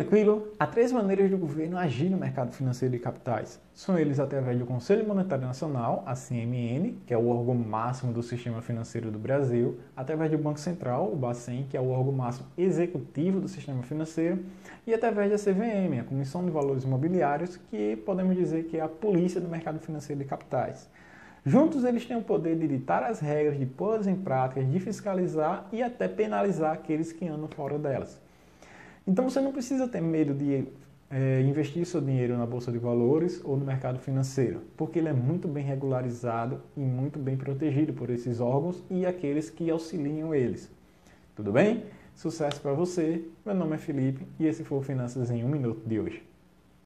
Tranquilo? Há três maneiras do governo agir no mercado financeiro de capitais. São eles através do Conselho Monetário Nacional, a CMN, que é o órgão máximo do sistema financeiro do Brasil, através do Banco Central, o Bacen, que é o órgão máximo executivo do sistema financeiro, e através da CVM, a Comissão de Valores Imobiliários, que podemos dizer que é a polícia do mercado financeiro de capitais. Juntos eles têm o poder de ditar as regras, de pôr em prática, de fiscalizar e até penalizar aqueles que andam fora delas. Então você não precisa ter medo de é, investir seu dinheiro na bolsa de valores ou no mercado financeiro, porque ele é muito bem regularizado e muito bem protegido por esses órgãos e aqueles que auxiliam eles. Tudo bem? Sucesso para você. Meu nome é Felipe e esse foi o Finanças em um Minuto de hoje.